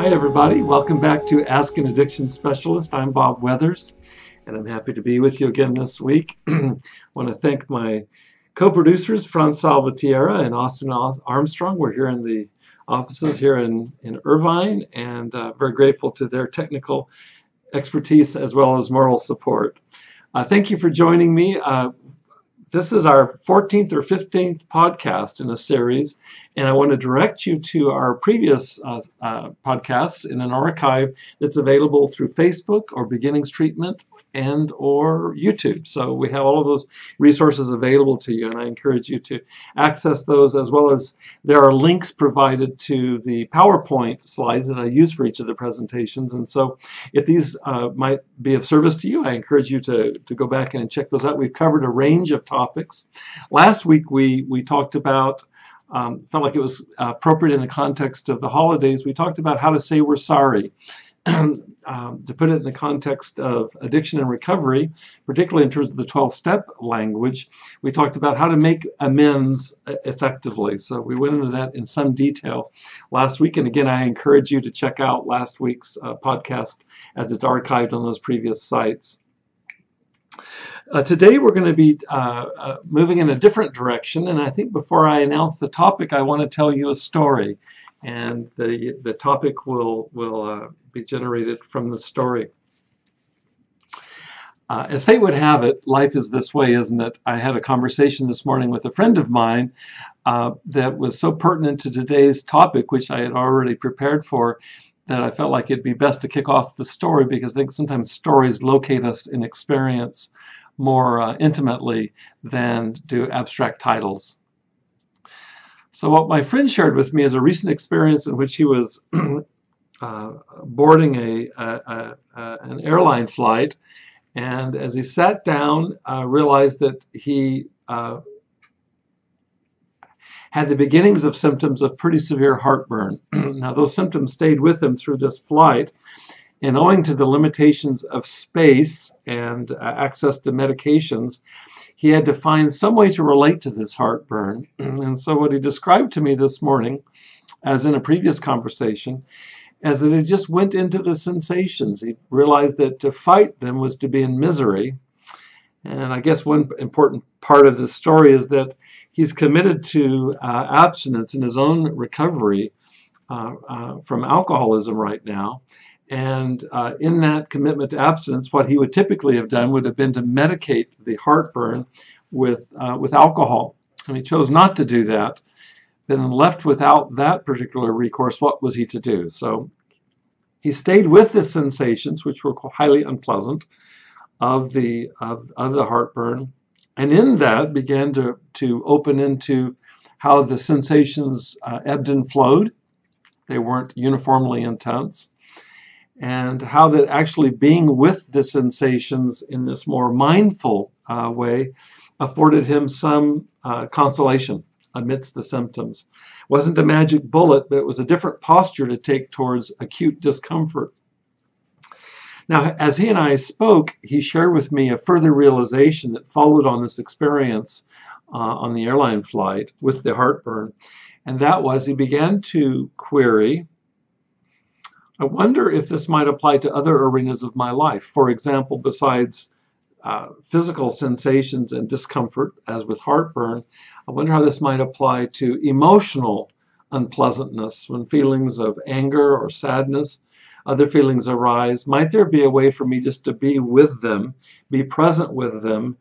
Hi, everybody. Welcome back to Ask an Addiction Specialist. I'm Bob Weathers, and I'm happy to be with you again this week. I want to thank my co producers, Franz Salvatierra and Austin Armstrong. We're here in the offices here in, in Irvine, and uh, very grateful to their technical expertise as well as moral support. Uh, thank you for joining me. Uh, this is our 14th or 15th podcast in a series, and I want to direct you to our previous uh, uh, podcasts in an archive that's available through Facebook or Beginnings Treatment and or YouTube. So we have all of those resources available to you, and I encourage you to access those as well as there are links provided to the PowerPoint slides that I use for each of the presentations. And so if these uh, might be of service to you, I encourage you to, to go back and check those out. We've covered a range of topics. Last week we, we talked about um, felt like it was appropriate in the context of the holidays. We talked about how to say we're sorry. um, to put it in the context of addiction and recovery, particularly in terms of the 12 step language, we talked about how to make amends effectively. So we went into that in some detail last week. And again, I encourage you to check out last week's uh, podcast as it's archived on those previous sites. Uh, today we're going to be uh, uh, moving in a different direction, and I think before I announce the topic, I want to tell you a story and the, the topic will, will uh, be generated from the story. Uh, as fate would have it, life is this way, isn't it? I had a conversation this morning with a friend of mine uh, that was so pertinent to today's topic, which I had already prepared for, that I felt like it'd be best to kick off the story because I think sometimes stories locate us in experience more uh, intimately than do abstract titles. So what my friend shared with me is a recent experience in which he was uh, boarding a, a, a, an airline flight, and as he sat down, uh, realized that he uh, had the beginnings of symptoms of pretty severe heartburn. now those symptoms stayed with him through this flight, and owing to the limitations of space and uh, access to medications, he had to find some way to relate to this heartburn. And so, what he described to me this morning, as in a previous conversation, as that he just went into the sensations. He realized that to fight them was to be in misery. And I guess one important part of this story is that he's committed to uh, abstinence in his own recovery uh, uh, from alcoholism right now. And uh, in that commitment to abstinence, what he would typically have done would have been to medicate the heartburn with, uh, with alcohol. And he chose not to do that. Then, left without that particular recourse, what was he to do? So he stayed with the sensations, which were highly unpleasant, of the, of, of the heartburn. And in that began to, to open into how the sensations uh, ebbed and flowed. They weren't uniformly intense and how that actually being with the sensations in this more mindful uh, way afforded him some uh, consolation amidst the symptoms. It wasn't a magic bullet, but it was a different posture to take towards acute discomfort. Now, as he and I spoke, he shared with me a further realization that followed on this experience uh, on the airline flight with the heartburn. And that was he began to query I wonder if this might apply to other arenas of my life. For example, besides uh, physical sensations and discomfort, as with heartburn, I wonder how this might apply to emotional unpleasantness when feelings of anger or sadness, other feelings arise. Might there be a way for me just to be with them, be present with them,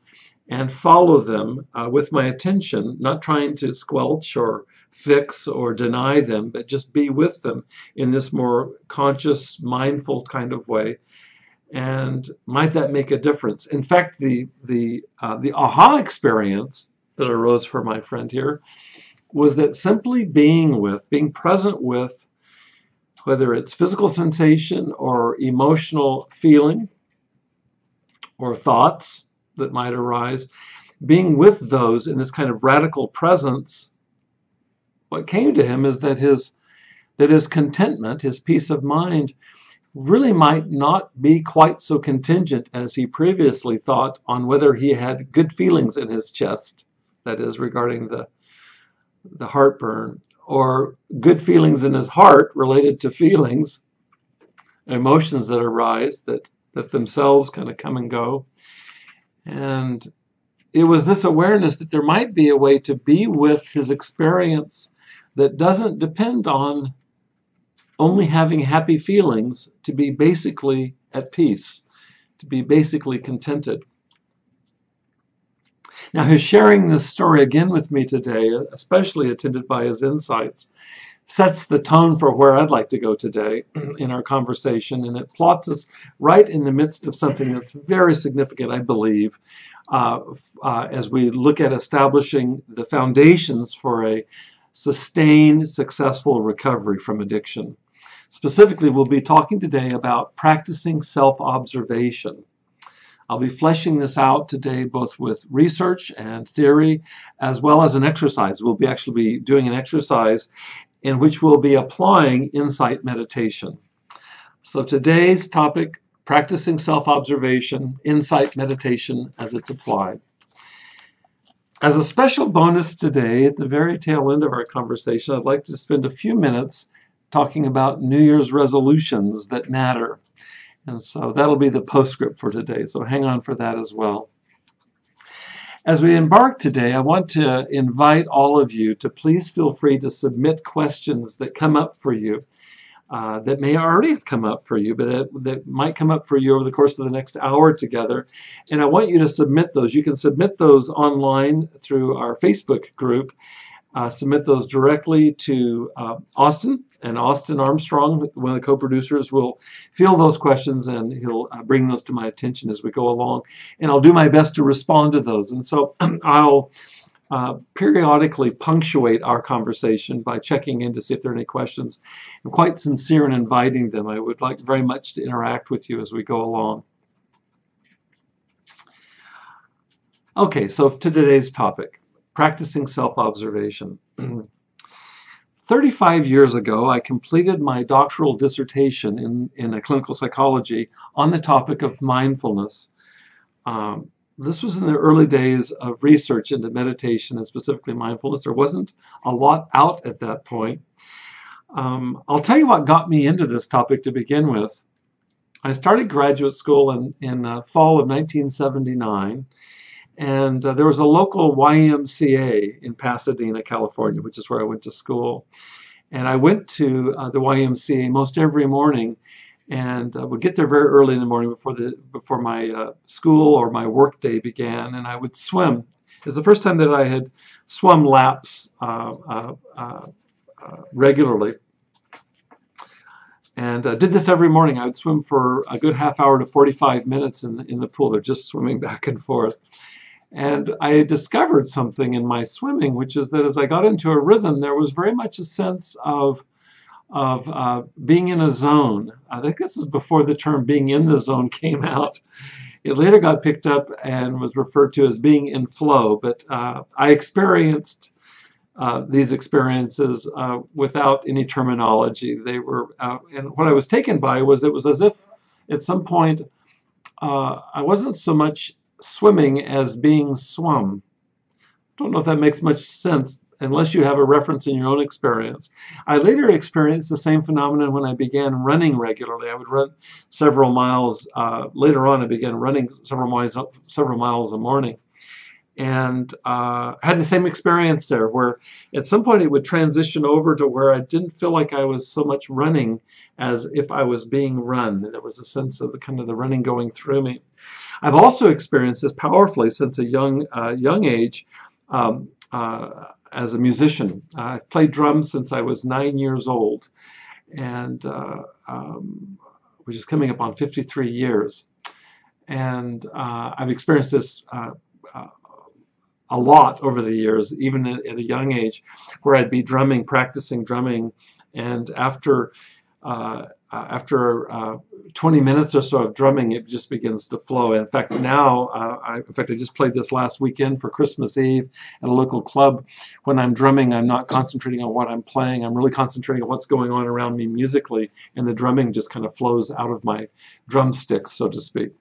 and follow them uh, with my attention, not trying to squelch or fix or deny them, but just be with them in this more conscious, mindful kind of way. And might that make a difference? In fact, the the uh, the aha experience that arose for my friend here was that simply being with, being present with, whether it's physical sensation or emotional feeling or thoughts that might arise, being with those in this kind of radical presence what came to him is that his that his contentment, his peace of mind, really might not be quite so contingent as he previously thought on whether he had good feelings in his chest, that is, regarding the, the heartburn, or good feelings in his heart related to feelings emotions that arise that, that themselves kind of come and go. And it was this awareness that there might be a way to be with his experience that doesn't depend on only having happy feelings to be basically at peace, to be basically contented. Now, his sharing this story again with me today, especially attended by his insights, sets the tone for where I'd like to go today in our conversation, and it plots us right in the midst of something that's very significant, I believe, uh, uh, as we look at establishing the foundations for a sustained, successful recovery from addiction. Specifically, we'll be talking today about practicing self observation. I'll be fleshing this out today both with research and theory as well as an exercise. We'll be actually be doing an exercise in which we'll be applying insight meditation. So today's topic, practicing self-observation, insight meditation as it's applied. As a special bonus today, at the very tail end of our conversation, I'd like to spend a few minutes talking about New Year's resolutions that matter. And so that'll be the postscript for today, so hang on for that as well. As we embark today, I want to invite all of you to please feel free to submit questions that come up for you. Uh, that may already have come up for you, but that, that might come up for you over the course of the next hour together. And I want you to submit those. You can submit those online through our Facebook group uh, submit those directly to uh, Austin, and Austin Armstrong, one of the co-producers, will field those questions and he'll uh, bring those to my attention as we go along. And I'll do my best to respond to those. And so I'll uh, periodically punctuate our conversation by checking in to see if there are any questions. I'm quite sincere in inviting them. I would like very much to interact with you as we go along. Okay, so to today's topic practicing self-observation. 35 years ago, I completed my doctoral dissertation in, in clinical psychology on the topic of mindfulness. Um, this was in the early days of research into meditation and specifically mindfulness. There wasn't a lot out at that point. Um, I'll tell you what got me into this topic to begin with. I started graduate school in, in uh, fall of 1979 and uh, there was a local YMCA in Pasadena, California, which is where I went to school. And I went to uh, the YMCA most every morning and uh, would get there very early in the morning before the before my uh, school or my work day began, and I would swim. It was the first time that I had swum laps uh, uh, regularly. And I did this every morning. I would swim for a good half hour to 45 minutes in the, in the pool. They're just swimming back and forth. And I discovered something in my swimming, which is that as I got into a rhythm, there was very much a sense of, of uh, being in a zone. I think this is before the term being in the zone came out. It later got picked up and was referred to as being in flow, but uh, I experienced uh, these experiences uh, without any terminology. They were, uh, and what I was taken by was it was as if at some point uh, I wasn't so much swimming as being swum. Don't know if that makes much sense unless you have a reference in your own experience. I later experienced the same phenomenon when I began running regularly. I would run several miles. Uh, later on, I began running several miles, several miles a morning. And uh, I had the same experience there where at some point it would transition over to where I didn't feel like I was so much running as if I was being run. And there was a sense of the kind of the running going through me. I've also experienced this powerfully since a young uh, young age um, uh, as a musician. I've played drums since I was nine years old, and uh, um, which is coming up on 53 years. And uh, I've experienced this uh, a lot over the years, even at, at, a young age, where I'd be drumming, practicing drumming, and after uh, uh, after uh, 20 minutes or so of drumming, it just begins to flow. In fact, now, uh, I, in fact, I just played this last weekend for Christmas Eve at a local club. When I'm drumming, I'm not concentrating on what I'm playing. I'm really concentrating on what's going on around me musically, and the drumming just kind of flows out of my drumsticks, so to speak.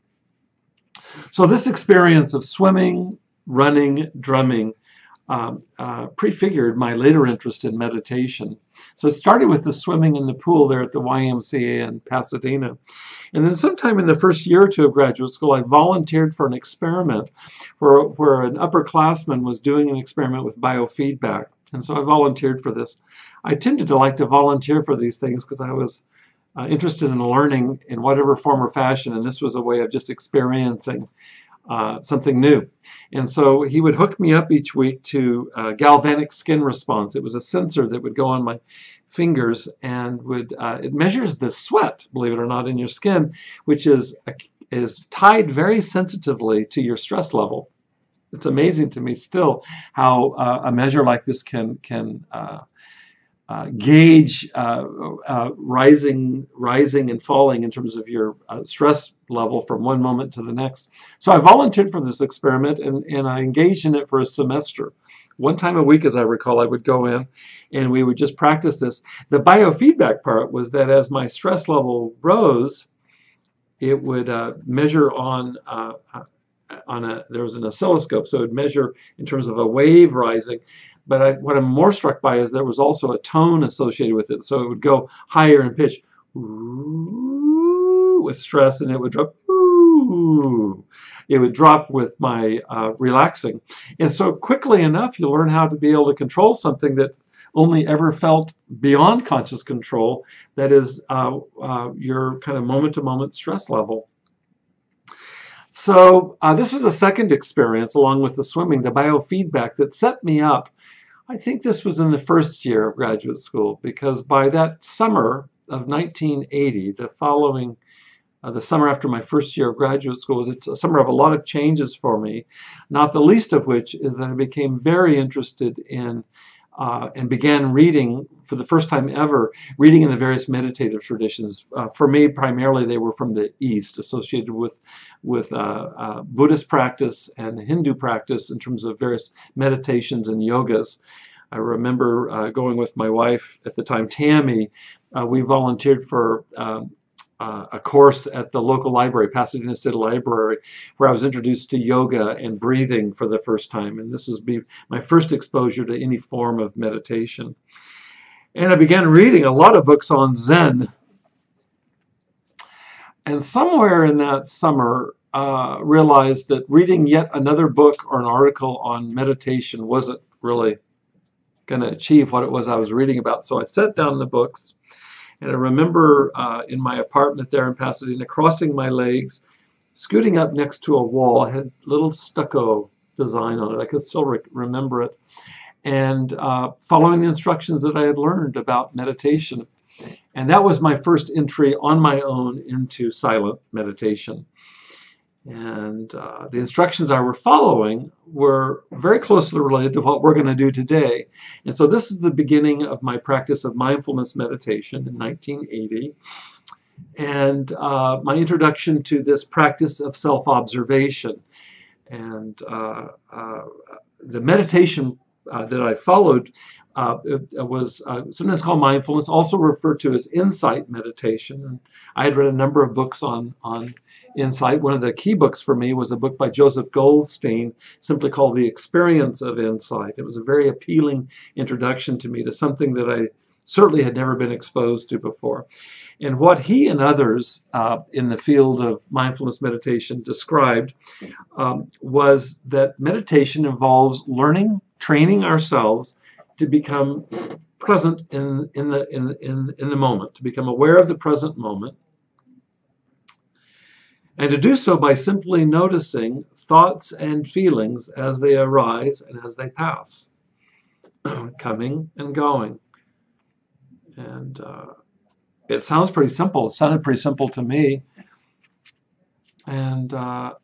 So this experience of swimming, running, drumming, um, uh, prefigured my later interest in meditation. So it started with the swimming in the pool there at the YMCA in Pasadena. And then sometime in the first year or two of graduate school, I volunteered for an experiment where, where an upperclassman was doing an experiment with biofeedback. And so I volunteered for this. I tended to like to volunteer for these things because I was uh, interested in learning in whatever form or fashion, and this was a way of just experiencing uh, something new. And so he would hook me up each week to galvanic skin response. It was a sensor that would go on my fingers and would uh, it measures the sweat, believe it or not, in your skin, which is is tied very sensitively to your stress level. It's amazing to me still how uh, a measure like this can can uh, gauge uh, uh, rising, rising and falling in terms of your uh, stress level from one moment to the next. So I volunteered for this experiment and, and I engaged in it for a semester. One time a week, as I recall, I would go in and we would just practice this. The biofeedback part was that as my stress level rose, it would uh, measure on on a there was an oscilloscope, so it would measure in terms of a wave rising. But I, what I'm more struck by is there was also a tone associated with it. So it would go higher in pitch with stress and it would drop. It would drop with my uh, relaxing. And so quickly enough, you learn how to be able to control something that only ever felt beyond conscious control, that is uh, uh, your kind of moment to moment stress level. So uh, this was a second experience along with the swimming, the biofeedback that set me up I think this was in the first year of graduate school because by that summer of 1980, the following, uh, the summer after my first year of graduate school, was a summer of a lot of changes for me, not the least of which is that I became very interested in uh, and began reading for the first time ever, reading in the various meditative traditions. Uh, for me, primarily they were from the East, associated with, with uh, uh Buddhist practice and Hindu practice in terms of various meditations and yogas. I remember uh, going with my wife at the time, Tammy. Uh, we volunteered for um, uh, a course at the local library, Pasadena City Library, where I was introduced to yoga and breathing for the first time. And this was be my first exposure to any form of meditation. And I began reading a lot of books on Zen. And somewhere in that summer, uh, realized that reading yet another book or an article on meditation wasn't really going to achieve what it was I was reading about. So I set down the books and I remember uh, in my apartment there in Pasadena, crossing my legs, scooting up next to a wall. Had little stucco design on it. I can still re remember it. And uh, following the instructions that I had learned about meditation. And that was my first entry on my own into silent meditation. And uh, the instructions I were following were very closely related to what we're going to do today. And so this is the beginning of my practice of mindfulness meditation in 1980. And uh, my introduction to this practice of self-observation. And uh, uh the meditation uh, that I followed uh, was uh, sometimes called mindfulness, also referred to as insight meditation. I had read a number of books on, on insight. One of the key books for me was a book by Joseph Goldstein, simply called The Experience of Insight. It was a very appealing introduction to me to something that I certainly had never been exposed to before. And what he and others uh, in the field of mindfulness meditation described um, was that meditation involves learning, training ourselves to become present in, in, the, in, in, in the moment, to become aware of the present moment, and to do so by simply noticing thoughts and feelings as they arise and as they pass, coming and going. And uh, it sounds pretty simple. It sounded pretty simple to me. And uh,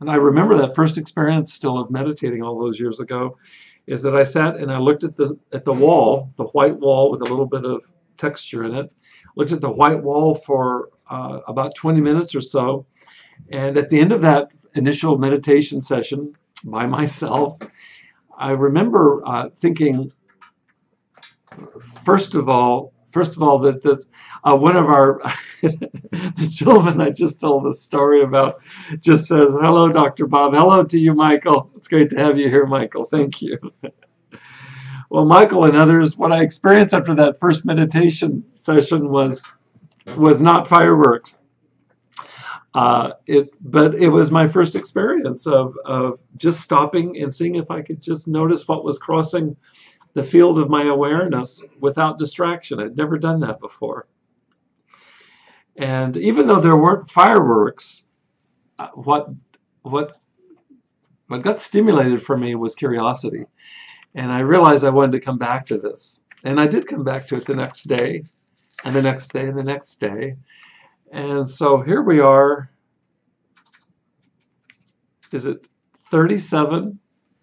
and I remember that first experience still of meditating all those years ago, is that I sat and I looked at the at the wall, the white wall with a little bit of texture in it. Looked at the white wall for uh, about 20 minutes or so, and at the end of that initial meditation session by myself, I remember uh, thinking, first of all, first of all, that that uh, one of our the gentleman I just told the story about just says, "Hello, Dr. Bob. Hello to you, Michael. It's great to have you here, Michael. Thank you." well, Michael and others, what I experienced after that first meditation session was was not fireworks. Uh, it, but it was my first experience of, of just stopping and seeing if I could just notice what was crossing the field of my awareness without distraction. I'd never done that before. And even though there weren't fireworks, uh, what what what got stimulated for me was curiosity. And I realized I wanted to come back to this. And I did come back to it the next day, and the next day, and the next day. And so here we are. Is it 37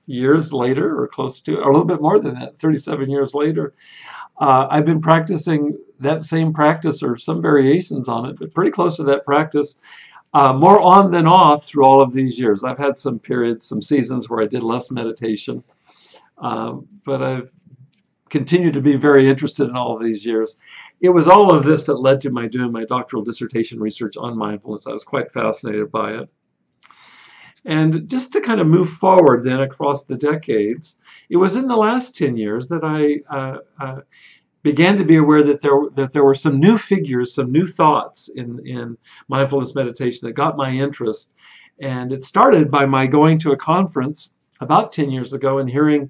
years later, or close to, or a little bit more than that, 37 years later? Uh, I've been practicing that same practice or some variations on it, but pretty close to that practice uh, more on than off through all of these years. I've had some periods, some seasons where I did less meditation, um, but I've continued to be very interested in all of these years. It was all of this that led to my doing my doctoral dissertation research on mindfulness. I was quite fascinated by it. And just to kind of move forward then across the decades, it was in the last 10 years that I uh, uh, began to be aware that there that there were some new figures, some new thoughts in in mindfulness meditation that got my interest. And it started by my going to a conference about 10 years ago and hearing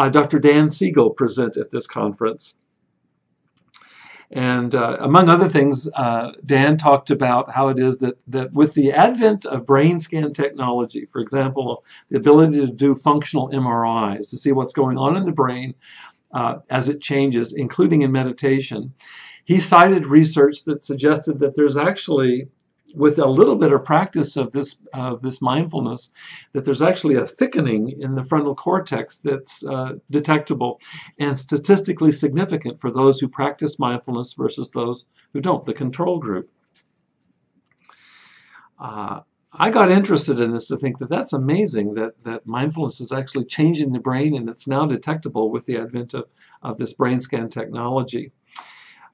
uh, Dr. Dan Siegel present at this conference. And uh, among other things, uh, Dan talked about how it is that, that with the advent of brain scan technology, for example, the ability to do functional MRIs to see what's going on in the brain uh, as it changes, including in meditation. He cited research that suggested that there's actually, with a little bit of practice of this of this mindfulness, that there's actually a thickening in the frontal cortex that's uh, detectable and statistically significant for those who practice mindfulness versus those who don't, the control group. Uh, I got interested in this to think that that's amazing that, that mindfulness is actually changing the brain and it's now detectable with the advent of, of this brain scan technology.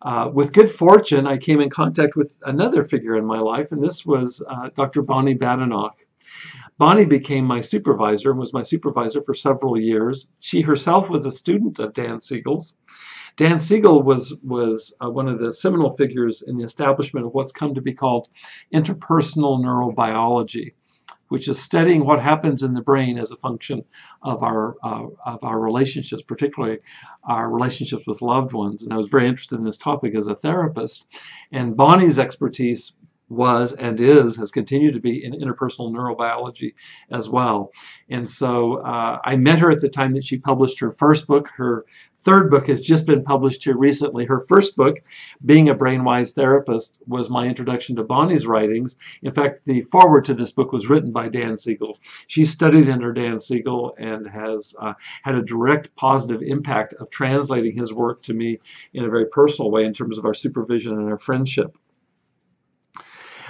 Uh, with good fortune, I came in contact with another figure in my life, and this was uh, Dr. Bonnie Badenoch. Bonnie became my supervisor and was my supervisor for several years. She herself was a student of Dan Siegel's. Dan Siegel was, was uh, one of the seminal figures in the establishment of what's come to be called interpersonal neurobiology, which is studying what happens in the brain as a function of our, uh, of our relationships, particularly our relationships with loved ones. And I was very interested in this topic as a therapist. And Bonnie's expertise was and is, has continued to be in interpersonal neurobiology as well. And so uh, I met her at the time that she published her first book. Her third book has just been published here recently. Her first book, Being a Brainwise Therapist, was my introduction to Bonnie's writings. In fact, the foreword to this book was written by Dan Siegel. She studied under Dan Siegel and has uh, had a direct positive impact of translating his work to me in a very personal way in terms of our supervision and our friendship.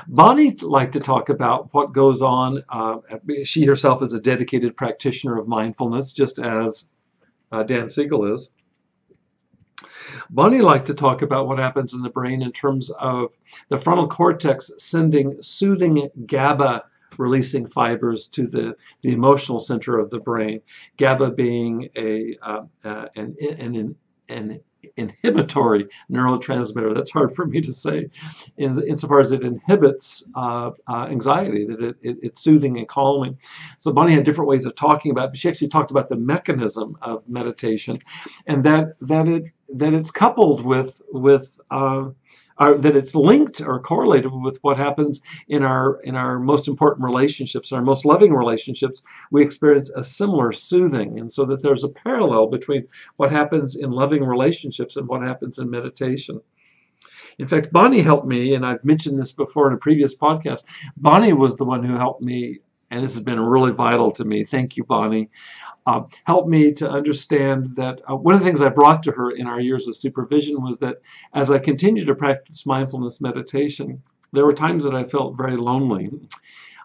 Bonnie liked to talk about what goes on. Uh, she herself is a dedicated practitioner of mindfulness, just as uh, Dan Siegel is. Bonnie liked to talk about what happens in the brain in terms of the frontal cortex sending soothing GABA releasing fibers to the, the emotional center of the brain. GABA being a, uh, uh, an, an, an inhibitory neurotransmitter. That's hard for me to say, in, insofar as it inhibits uh, uh, anxiety, that it, it, it's soothing and calming. So Bonnie had different ways of talking about, but she actually talked about the mechanism of meditation, and that that it that it's coupled with with uh, are, that it's linked or correlated with what happens in our in our most important relationships, our most loving relationships. We experience a similar soothing, and so that there's a parallel between what happens in loving relationships and what happens in meditation. In fact, Bonnie helped me, and I've mentioned this before in a previous podcast. Bonnie was the one who helped me and this has been really vital to me. Thank you, Bonnie. Uh, helped me to understand that uh, one of the things I brought to her in our years of supervision was that as I continued to practice mindfulness meditation, there were times that I felt very lonely.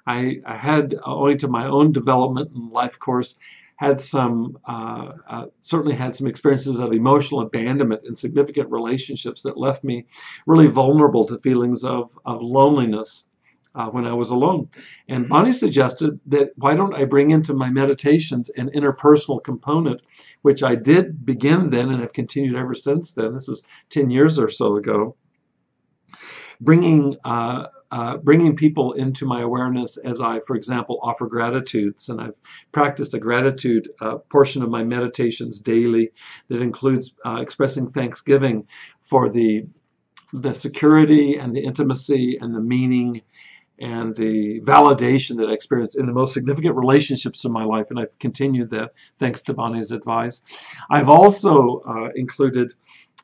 I, I had, owing to my own development and life course, had some, uh, uh, certainly had some experiences of emotional abandonment in significant relationships that left me really vulnerable to feelings of, of loneliness uh, when I was alone. And Bonnie suggested that why don't I bring into my meditations an interpersonal component, which I did begin then and have continued ever since then. This is 10 years or so ago. Bringing uh, uh, bringing people into my awareness as I, for example, offer gratitudes. And I've practiced a gratitude uh, portion of my meditations daily that includes uh, expressing thanksgiving for the, the security and the intimacy and the meaning and the validation that I experienced in the most significant relationships in my life. And I've continued that thanks to Bonnie's advice. I've also uh, included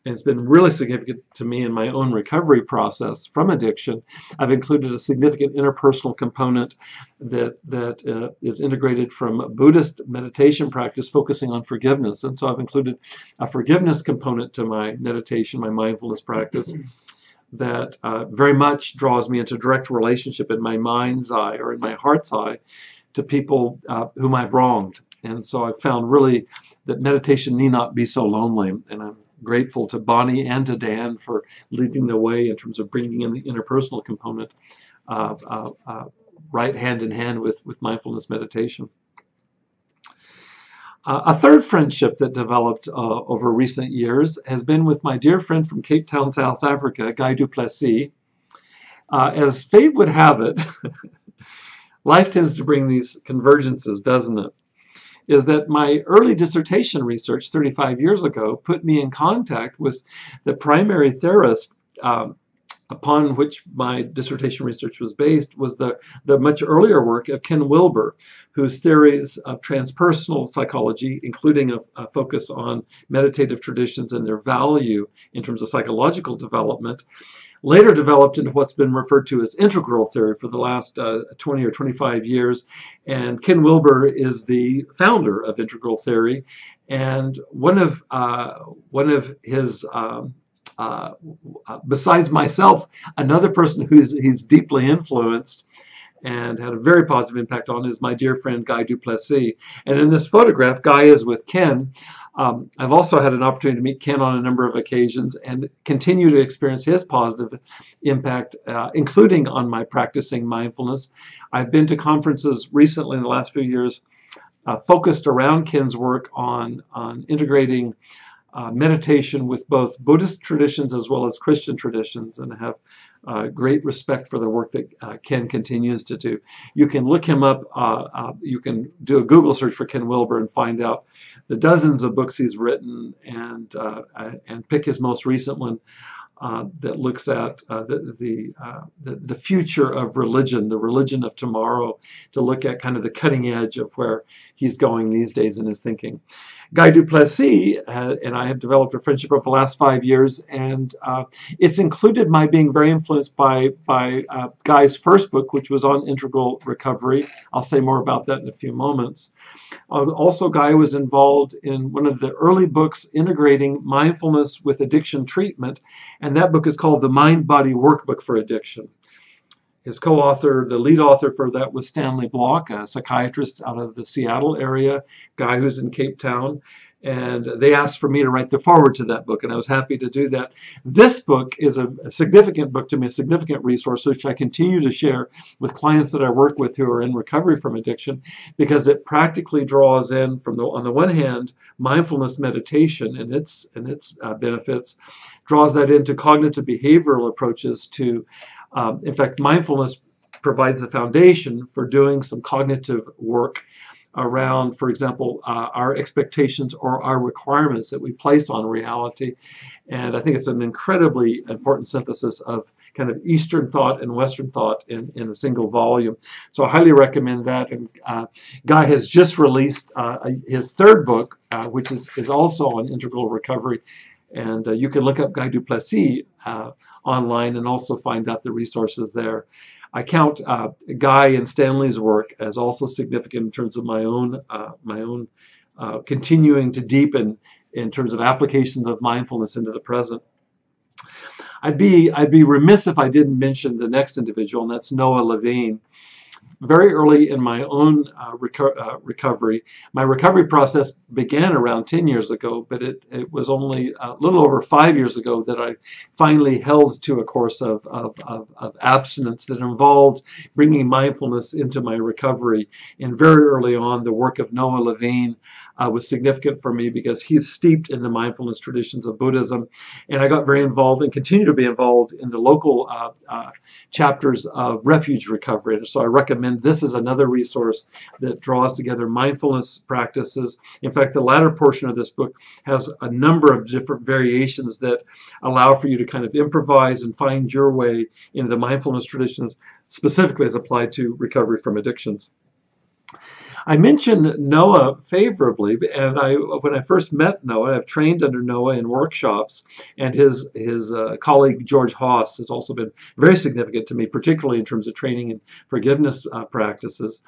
and it's been really significant to me in my own recovery process from addiction. I've included a significant interpersonal component that that uh, is integrated from Buddhist meditation practice, focusing on forgiveness. And so I've included a forgiveness component to my meditation, my mindfulness practice. That uh, very much draws me into direct relationship in my mind's eye or in my heart's eye to people uh, whom I've wronged. And so I've found really that meditation need not be so lonely. And I'm grateful to Bonnie and to Dan for leading the way in terms of bringing in the interpersonal component uh, uh, right hand in hand with, with mindfulness meditation. Uh, a third friendship that developed uh, over recent years has been with my dear friend from Cape Town, South Africa, Guy du Plessis. Uh, as fate would have it, life tends to bring these convergences, doesn't it? is that my early dissertation research 35 years ago put me in contact with the primary theorist um, upon which my dissertation research was based was the, the much earlier work of Ken Wilber, whose theories of transpersonal psychology, including a, a, focus on meditative traditions and their value in terms of psychological development, later developed into what's been referred to as integral theory for the last uh, 20 or 25 years. And Ken Wilber is the founder of integral theory. And one of, uh, one of his um, uh, besides myself, another person who's he's deeply influenced and had a very positive impact on is my dear friend Guy du Plessis. And in this photograph, Guy is with Ken. Um, I've also had an opportunity to meet Ken on a number of occasions and continue to experience his positive impact, uh, including on my practicing mindfulness. I've been to conferences recently in the last few years uh, focused around Ken's work on, on integrating uh, meditation with both Buddhist traditions as well as Christian traditions and have uh, great respect for the work that uh, Ken continues to do. You can look him up, uh, uh, you can do a Google search for Ken Wilber and find out the dozens of books he's written and, uh, and pick his most recent one. That looks at the the, the, the future of religion, the religion of tomorrow, to look at kind of the cutting edge of where he's going these days in his thinking. Guy du Plessis uh, and I have developed a friendship over the last five years, and uh, it's included my being very influenced by, by uh, Guy's first book, which was on integral recovery. I'll say more about that in a few moments. Uh, also, Guy was involved in one of the early books integrating mindfulness with addiction treatment, and that book is called The Mind Body Workbook for Addiction. His co-author, the lead author for that was Stanley Block, a psychiatrist out of the Seattle area, guy who's in Cape Town. And they asked for me to write the foreword to that book, and I was happy to do that. This book is a, a significant book to me, a significant resource, which I continue to share with clients that I work with who are in recovery from addiction, because it practically draws in, from the on the one hand, mindfulness meditation and its and its uh, benefits, draws that into cognitive behavioral approaches to um, in fact, mindfulness provides the foundation for doing some cognitive work around, for example, uh, our expectations or our requirements that we place on reality. And I think it's an incredibly important synthesis of kind of Eastern thought and Western thought in, in a single volume. So I highly recommend that. And uh, Guy has just released uh, his third book, uh, which is, is also on integral recovery. And uh, you can look up Guy du Plessis uh, online and also find out the resources there. I count uh, Guy and Stanley's work as also significant in terms of my own uh, my own uh, continuing to deepen in terms of applications of mindfulness into the present. I'd be I'd be remiss if I didn't mention the next individual, and that's Noah Levine. Very early in my own uh, reco uh, recovery. My recovery process began around 10 years ago, but it, it was only a little over five years ago that I finally held to a course of, of, of, of abstinence that involved bringing mindfulness into my recovery. And very early on, the work of Noah Levine uh, was significant for me because he's steeped in the mindfulness traditions of Buddhism. And I got very involved and continue to be involved in the local uh, uh, chapters of refuge recovery. And so I recommend this is another resource that draws together mindfulness practices. In fact, the latter portion of this book has a number of different variations that allow for you to kind of improvise and find your way in the mindfulness traditions, specifically as applied to recovery from addictions. I mentioned Noah favorably, and I when I first met Noah, I've trained under Noah in workshops, and his his uh, colleague George Haas has also been very significant to me, particularly in terms of training and forgiveness uh, practices.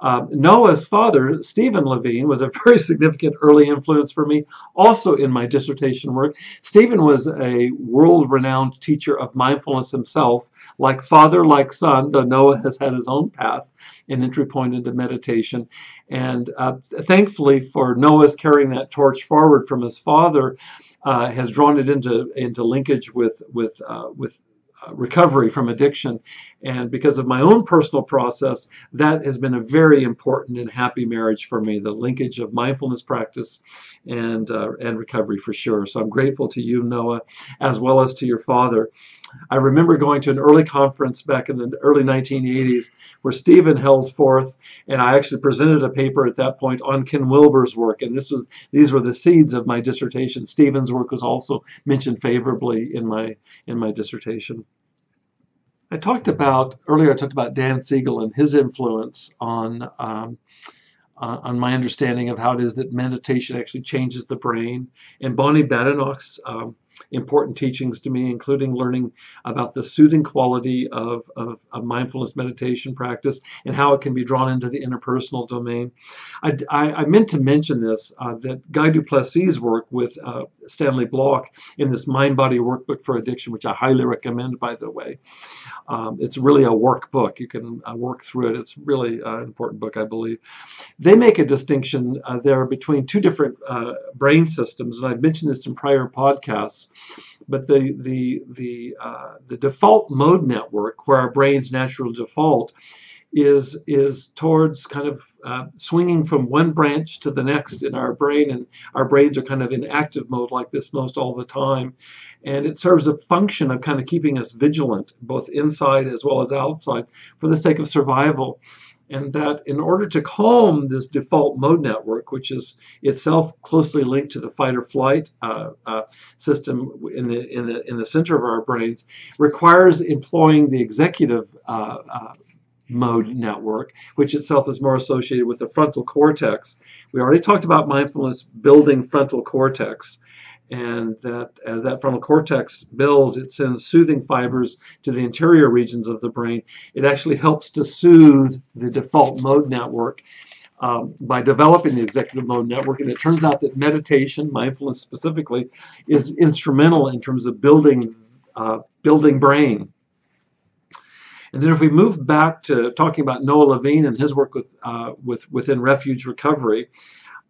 Um, Noah's father, Stephen Levine, was a very significant early influence for me, also in my dissertation work. Stephen was a world renowned teacher of mindfulness himself. Like father, like son, though Noah has had his own path and entry point into meditation. And uh, thankfully for Noah's carrying that torch forward from his father, uh, has drawn it into into linkage with with uh, with uh, recovery from addiction. And because of my own personal process, that has been a very important and happy marriage for me, the linkage of mindfulness practice and, uh, and recovery for sure. So I'm grateful to you, Noah, as well as to your father. I remember going to an early conference back in the early 1980s where Stephen held forth, and I actually presented a paper at that point on Ken Wilber's work, and this was these were the seeds of my dissertation. Stephen's work was also mentioned favorably in my in my dissertation. I talked about earlier. I talked about Dan Siegel and his influence on um, uh, on my understanding of how it is that meditation actually changes the brain, and Bonnie Badenoch's um, important teachings to me, including learning about the soothing quality of, of, of, mindfulness meditation practice and how it can be drawn into the interpersonal domain. I, I, I meant to mention this uh, that Guy Du Plessis' work with uh, Stanley Block in this Mind Body Workbook for Addiction, which I highly recommend, by the way. Um, it's really a workbook. You can uh, work through it. It's really uh, an important book, I believe. They make a distinction uh, there between two different uh, brain systems, and I've mentioned this in prior podcasts. But the the the uh, the default mode network, where our brain's natural default is is towards kind of uh, swinging from one branch to the next in our brain, and our brains are kind of in active mode like this most all the time, and it serves a function of kind of keeping us vigilant, both inside as well as outside, for the sake of survival and that in order to calm this default mode network, which is itself closely linked to the fight or flight uh, uh, system in the, in, the, in the center of our brains, requires employing the executive uh, uh mode network, which itself is more associated with the frontal cortex. We already talked about mindfulness building frontal cortex and that as that frontal cortex builds, it sends soothing fibers to the interior regions of the brain. It actually helps to soothe the default mode network um, by developing the executive mode network. And it turns out that meditation, mindfulness specifically, is instrumental in terms of building uh, building brain. And then if we move back to talking about Noah Levine and his work with, uh, with within refuge recovery,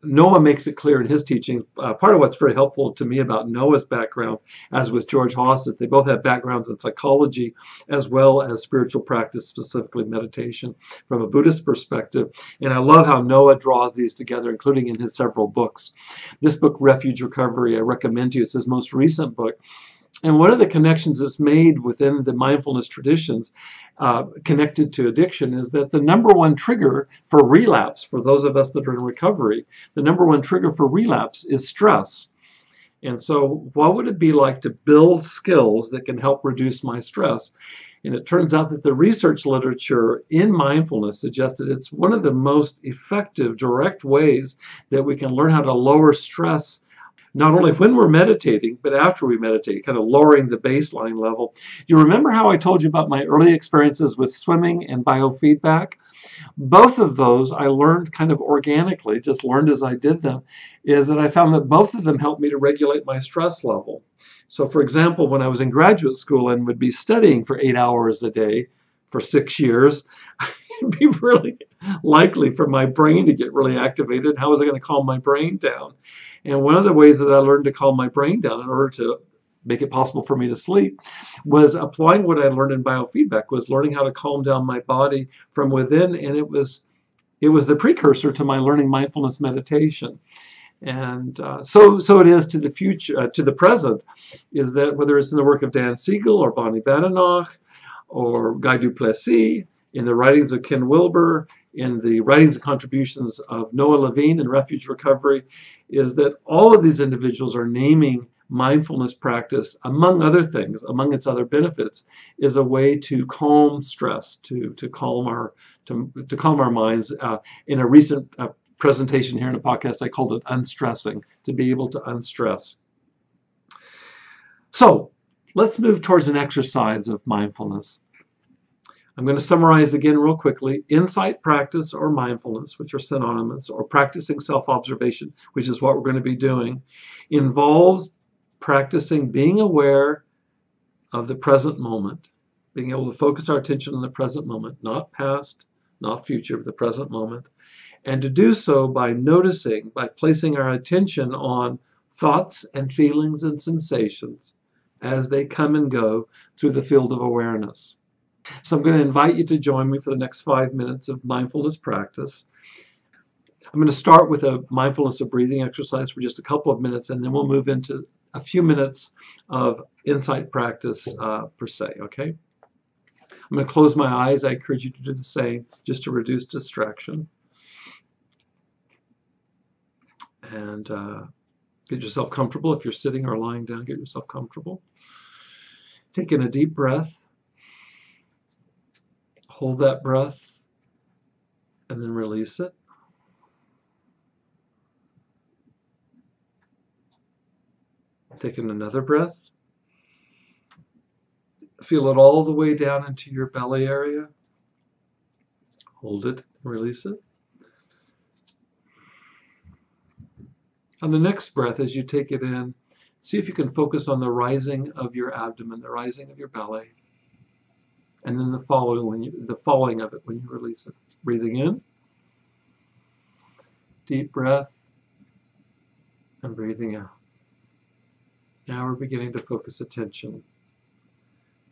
Noah makes it clear in his teaching. Uh, part of what's very helpful to me about Noah's background, as with George that they both have backgrounds in psychology as well as spiritual practice, specifically meditation, from a Buddhist perspective. And I love how Noah draws these together, including in his several books. This book, Refuge Recovery, I recommend to you. It's his most recent book. And one of the connections that's made within the mindfulness traditions uh, connected to addiction is that the number one trigger for relapse, for those of us that are in recovery, the number one trigger for relapse is stress. And so, what would it be like to build skills that can help reduce my stress? And it turns out that the research literature in mindfulness suggests that it's one of the most effective, direct ways that we can learn how to lower stress not only when we're meditating, but after we meditate, kind of lowering the baseline level. You remember how I told you about my early experiences with swimming and biofeedback? Both of those I learned kind of organically, just learned as I did them, is that I found that both of them helped me to regulate my stress level. So, for example, when I was in graduate school and would be studying for eight hours a day for six years, it'd be really likely for my brain to get really activated. How was I going to calm my brain down? And one of the ways that I learned to calm my brain down in order to make it possible for me to sleep was applying what I learned in biofeedback was learning how to calm down my body from within and it was it was the precursor to my learning mindfulness meditation and uh, so so it is to the future uh, to the present is that whether it's in the work of Dan Siegel or Bonnie Badenoch or Guy du Plessis in the writings of Ken Wilber in the writings and contributions of Noah Levine in Refuge Recovery is that all of these individuals are naming mindfulness practice, among other things, among its other benefits, is a way to calm stress, to to calm our to, to calm our minds. Uh, in a recent uh, presentation here in a podcast, I called it unstressing, to be able to unstress. So let's move towards an exercise of mindfulness. I'm going to summarize again real quickly. Insight practice or mindfulness, which are synonymous, or practicing self-observation, which is what we're going to be doing, involves practicing being aware of the present moment, being able to focus our attention on the present moment, not past, not future, but the present moment, and to do so by noticing, by placing our attention on thoughts and feelings and sensations as they come and go through the field of awareness. So I'm going to invite you to join me for the next five minutes of mindfulness practice. I'm going to start with a mindfulness of breathing exercise for just a couple of minutes, and then we'll move into a few minutes of insight practice uh, per se, okay? I'm going to close my eyes. I encourage you to do the same just to reduce distraction. And uh, get yourself comfortable. If you're sitting or lying down, get yourself comfortable. Take in a deep breath. Hold that breath and then release it. Take in another breath. Feel it all the way down into your belly area. Hold it, release it. On the next breath, as you take it in, see if you can focus on the rising of your abdomen, the rising of your belly, and then the following when you, the falling of it when you release it. Breathing in, deep breath, and breathing out. Now we're beginning to focus attention.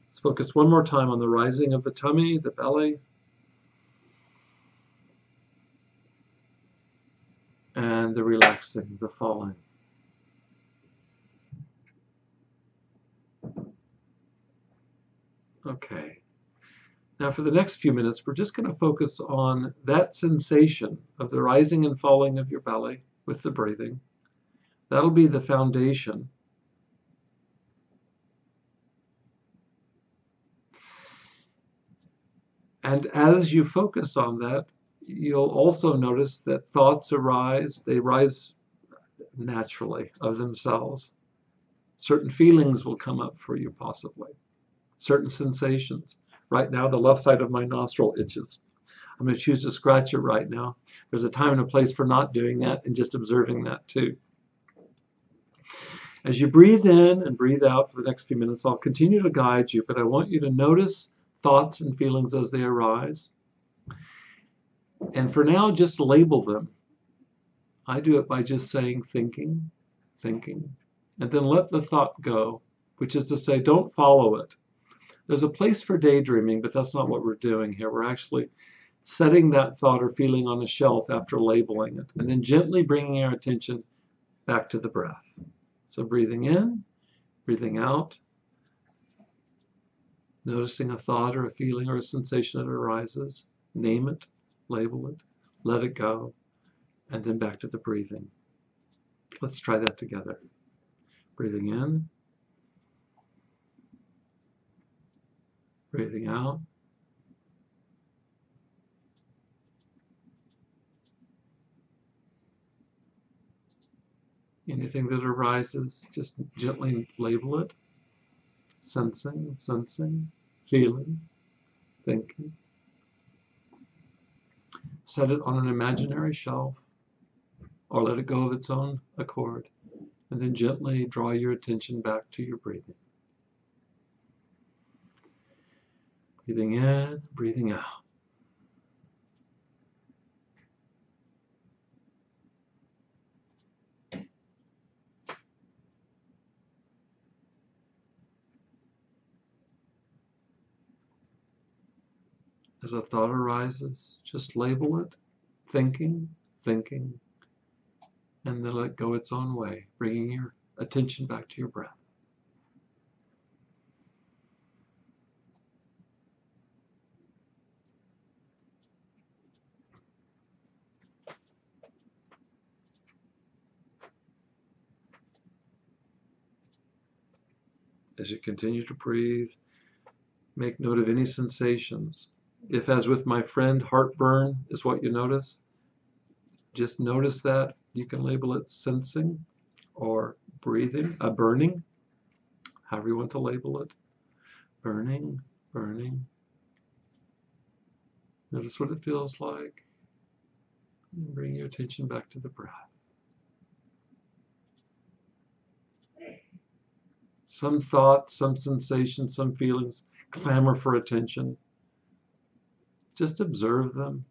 Let's focus one more time on the rising of the tummy, the belly, and the relaxing, the falling. Okay. Now for the next few minutes, we're just going to focus on that sensation of the rising and falling of your belly with the breathing. That'll be the foundation. And as you focus on that, you'll also notice that thoughts arise. They rise naturally of themselves. Certain feelings will come up for you, possibly. Certain sensations. Right now, the left side of my nostril itches. I'm going to choose to scratch it right now. There's a time and a place for not doing that and just observing that too. As you breathe in and breathe out for the next few minutes, I'll continue to guide you, but I want you to notice thoughts and feelings as they arise. And for now, just label them. I do it by just saying thinking, thinking, and then let the thought go, which is to say, don't follow it. There's a place for daydreaming, but that's not what we're doing here. We're actually setting that thought or feeling on a shelf after labeling it, and then gently bringing our attention back to the breath. So breathing in, breathing out, noticing a thought or a feeling or a sensation that arises, name it, label it, let it go, and then back to the breathing. Let's try that together. Breathing in, breathing out. Anything that arises, just gently label it. Sensing, sensing, feeling, thinking. Set it on an imaginary shelf or let it go of its own accord and then gently draw your attention back to your breathing. Breathing in, breathing out. As a thought arises, just label it thinking, thinking, and then let it go its own way, bringing your attention back to your breath. As you continue to breathe, make note of any sensations. If, as with my friend, heartburn is what you notice, just notice that. You can label it sensing or breathing, a uh, burning, however you want to label it. Burning, burning. Notice what it feels like. And bring your attention back to the breath. Some thoughts, some sensations, some feelings clamor for attention. Just observe them.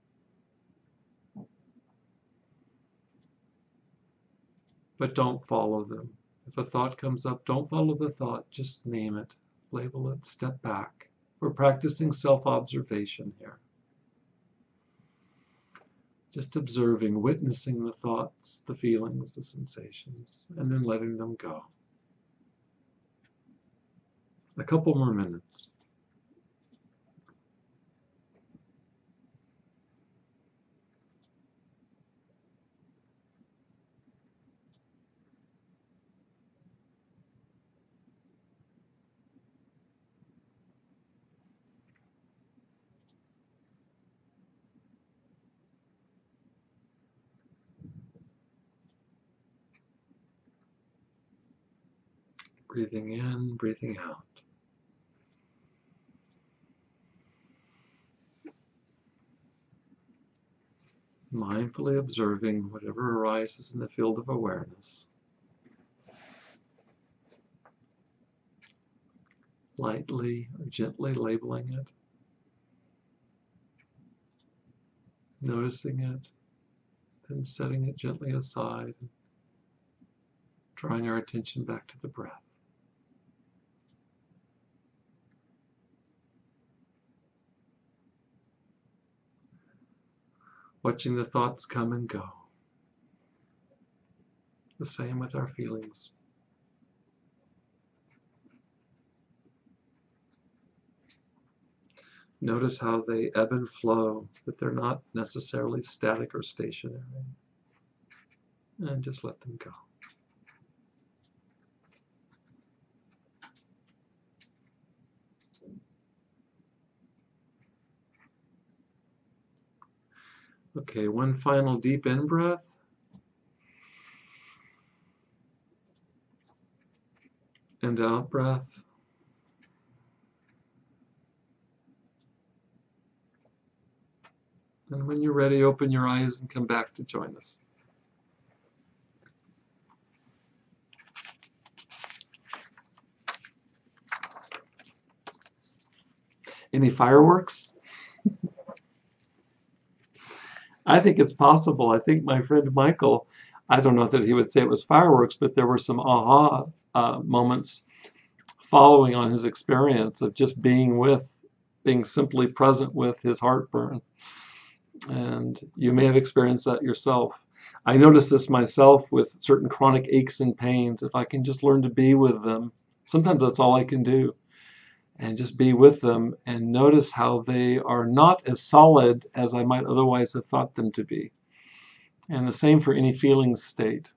But don't follow them. If a thought comes up, don't follow the thought, just name it, label it, step back. We're practicing self observation here. Just observing, witnessing the thoughts, the feelings, the sensations, and then letting them go. A couple more minutes. breathing in, breathing out. Mindfully observing whatever arises in the field of awareness. Lightly or gently labeling it, noticing it, then setting it gently aside, drawing our attention back to the breath. Watching the thoughts come and go. The same with our feelings. Notice how they ebb and flow, that they're not necessarily static or stationary. And just let them go. Okay, one final deep in breath. And out breath. And when you're ready, open your eyes and come back to join us. Any fireworks? I think it's possible. I think my friend Michael, I don't know that he would say it was fireworks, but there were some aha uh, moments following on his experience of just being with, being simply present with his heartburn. And you may have experienced that yourself. I notice this myself with certain chronic aches and pains. If I can just learn to be with them, sometimes that's all I can do and just be with them and notice how they are not as solid as I might otherwise have thought them to be. And the same for any feeling state.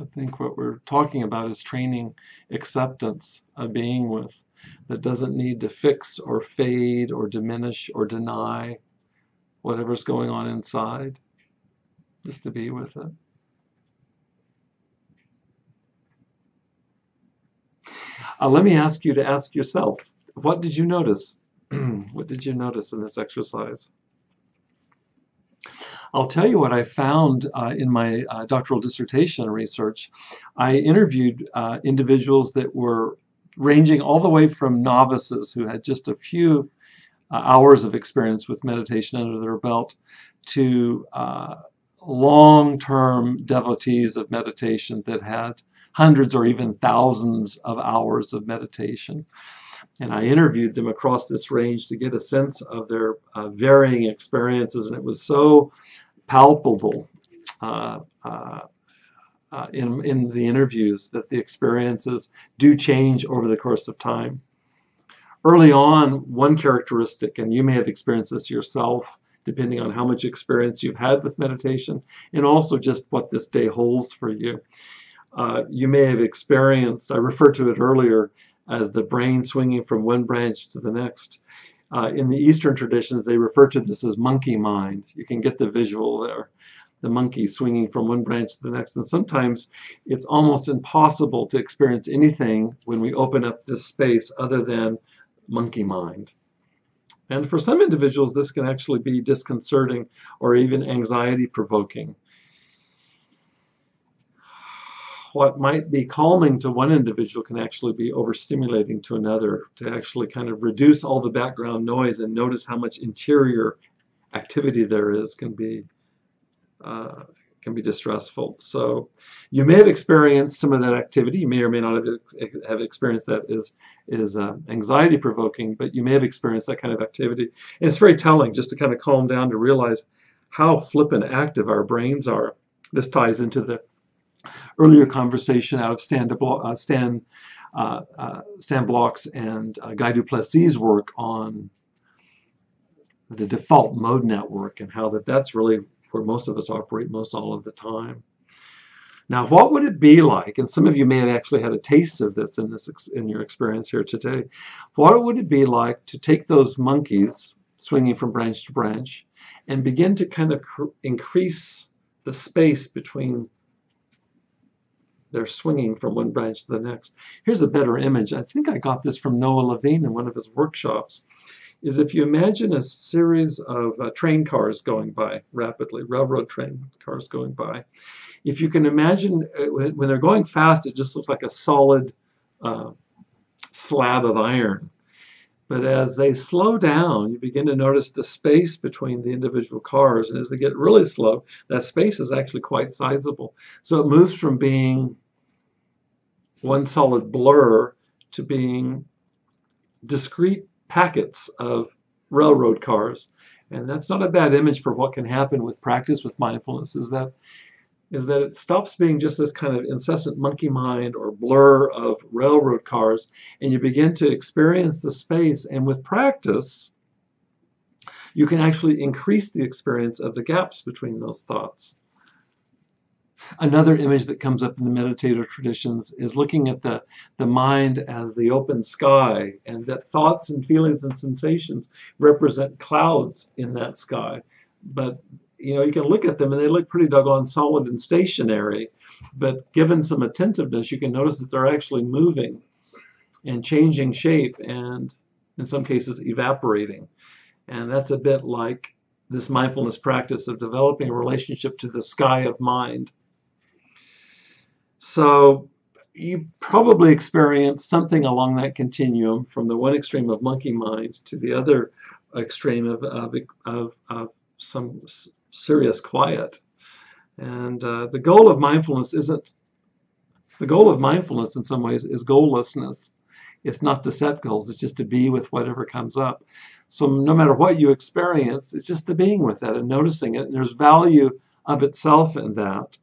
I think what we're talking about is training acceptance of being with that doesn't need to fix or fade or diminish or deny whatever's going on inside, just to be with it. Uh, let me ask you to ask yourself, what did you notice? what did you notice in this exercise? I'll tell you what I found uh, in my uh, doctoral dissertation research. I interviewed uh, individuals that were ranging all the way from novices who had just a few uh, hours of experience with meditation under their belt to uh, long-term devotees of meditation that had hundreds or even thousands of hours of meditation. And I interviewed them across this range to get a sense of their uh, varying experiences, and it was so palpable uh, uh, uh, in, in the interviews that the experiences do change over the course of time. Early on, one characteristic, and you may have experienced this yourself, depending on how much experience you've had with meditation, and also just what this day holds for you. Uh, you may have experienced, I referred to it earlier, as the brain swinging from one branch to the next. Uh, in the Eastern traditions, they refer to this as monkey mind. You can get the visual there the monkey swinging from one branch to the next. And sometimes it's almost impossible to experience anything when we open up this space other than monkey mind. And for some individuals, this can actually be disconcerting or even anxiety provoking. What might be calming to one individual can actually be overstimulating to another to actually kind of reduce all the background noise and notice how much interior activity there is can be uh, can be distressful. So you may have experienced some of that activity. You may or may not have, have experienced that is, is uh, anxiety provoking, but you may have experienced that kind of activity. And it's very telling just to kind of calm down to realize how flippant active our brains are. This ties into the earlier conversation out of Stan, uh, Stan, uh, uh, Stan Block's and Guy du Plessis' work on the default mode network and how that that's really where most of us operate most all of the time. Now, what would it be like, and some of you may have actually had a taste of this in, this in your experience here today, what would it be like to take those monkeys swinging from branch to branch and begin to kind of increase the space between their swinging from one branch to the next. Here's a better image. I think I got this from Noah Levine in one of his workshops is if you imagine a series of uh, train cars going by rapidly, railroad train cars going by, if you can imagine uh, when they're going fast, it just looks like a solid uh, slab of iron. But as they slow down, you begin to notice the space between the individual cars. And as they get really slow, that space is actually quite sizable. So it moves from being one solid blur to being discrete packets of railroad cars. And that's not a bad image for what can happen with practice with mindfulness is that is that it stops being just this kind of incessant monkey mind or blur of railroad cars and you begin to experience the space and with practice you can actually increase the experience of the gaps between those thoughts. Another image that comes up in the meditative traditions is looking at the, the mind as the open sky, and that thoughts and feelings and sensations represent clouds in that sky. But you know, you can look at them and they look pretty doggone solid and stationary, but given some attentiveness, you can notice that they're actually moving and changing shape and in some cases evaporating. And that's a bit like this mindfulness practice of developing a relationship to the sky of mind. So you probably experienced something along that continuum from the one extreme of monkey mind to the other extreme of, of, of, of some serious quiet. And uh, the goal of mindfulness isn't, the goal of mindfulness in some ways is goallessness. It's not to set goals, it's just to be with whatever comes up. So no matter what you experience, it's just the being with that and noticing it. And there's value of itself in that.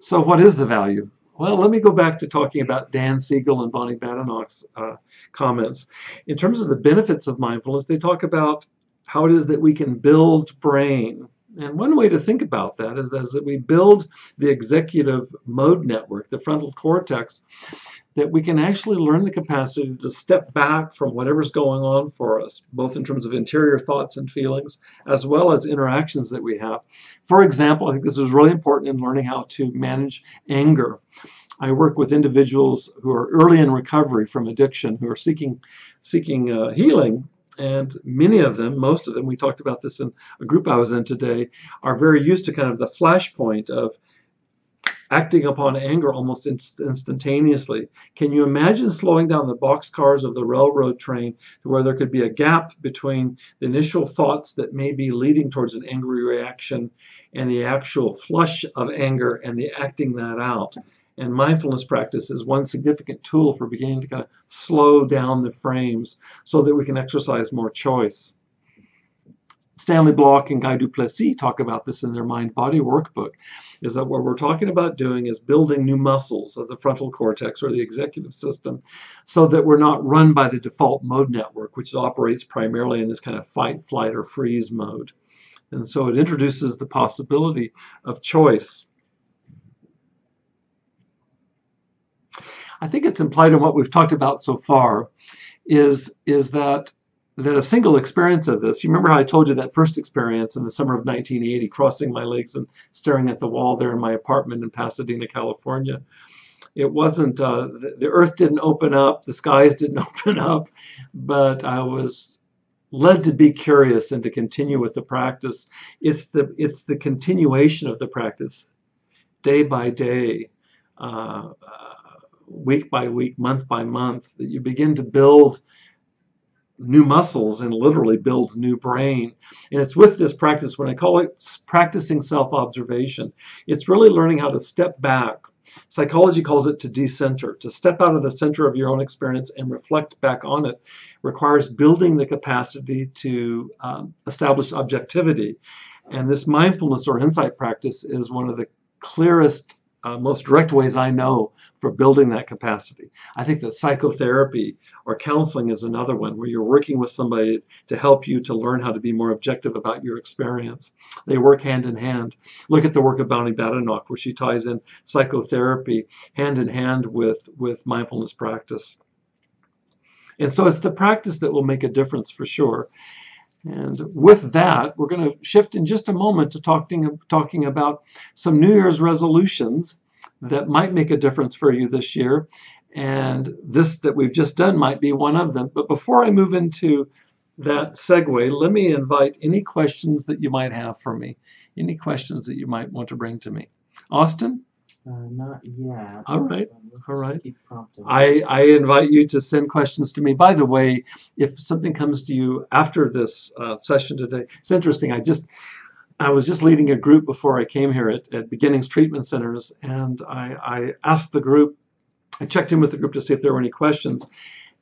So what is the value? Well, let me go back to talking about Dan Siegel and Bonnie Badenoch's uh, comments. In terms of the benefits of mindfulness, they talk about how it is that we can build brain. And one way to think about that is, is that we build the executive mode network, the frontal cortex, that we can actually learn the capacity to step back from whatever's going on for us, both in terms of interior thoughts and feelings, as well as interactions that we have. For example, I think this is really important in learning how to manage anger. I work with individuals who are early in recovery from addiction, who are seeking, seeking uh, healing, and many of them, most of them, we talked about this in a group I was in today, are very used to kind of the flashpoint of acting upon anger almost inst instantaneously. Can you imagine slowing down the boxcars of the railroad train to where there could be a gap between the initial thoughts that may be leading towards an angry reaction and the actual flush of anger and the acting that out? And mindfulness practice is one significant tool for beginning to kind of slow down the frames so that we can exercise more choice. Stanley Block and Guy du Plessis talk about this in their Mind Body Workbook. Is that what we're talking about doing is building new muscles of the frontal cortex or the executive system so that we're not run by the default mode network, which operates primarily in this kind of fight, flight, or freeze mode. And so it introduces the possibility of choice. I think it's implied in what we've talked about so far is, is that that a single experience of this, you remember how I told you that first experience in the summer of 1980, crossing my legs and staring at the wall there in my apartment in Pasadena, California. It wasn't, uh, the, the earth didn't open up, the skies didn't open up, but I was led to be curious and to continue with the practice. It's the, it's the continuation of the practice, day by day, uh, week by week, month by month, that you begin to build new muscles and literally build new brain. And it's with this practice, when I call it practicing self-observation, it's really learning how to step back. Psychology calls it to decenter, to step out of the center of your own experience and reflect back on it requires building the capacity to um, establish objectivity. And this mindfulness or insight practice is one of the clearest uh, most direct ways I know for building that capacity. I think that psychotherapy or counseling is another one where you're working with somebody to help you to learn how to be more objective about your experience. They work hand in hand. Look at the work of Bonnie Badenoch where she ties in psychotherapy hand in hand with, with mindfulness practice. And so it's the practice that will make a difference for sure. And with that, we're going to shift in just a moment to talking, talking about some New Year's resolutions that might make a difference for you this year. And this that we've just done might be one of them. But before I move into that segue, let me invite any questions that you might have for me, any questions that you might want to bring to me. Austin? Uh, not yet. All right. Um, All right. I, I invite you to send questions to me. By the way, if something comes to you after this uh, session today, it's interesting. I just I was just leading a group before I came here at, at Beginnings Treatment Centers, and I, I asked the group, I checked in with the group to see if there were any questions,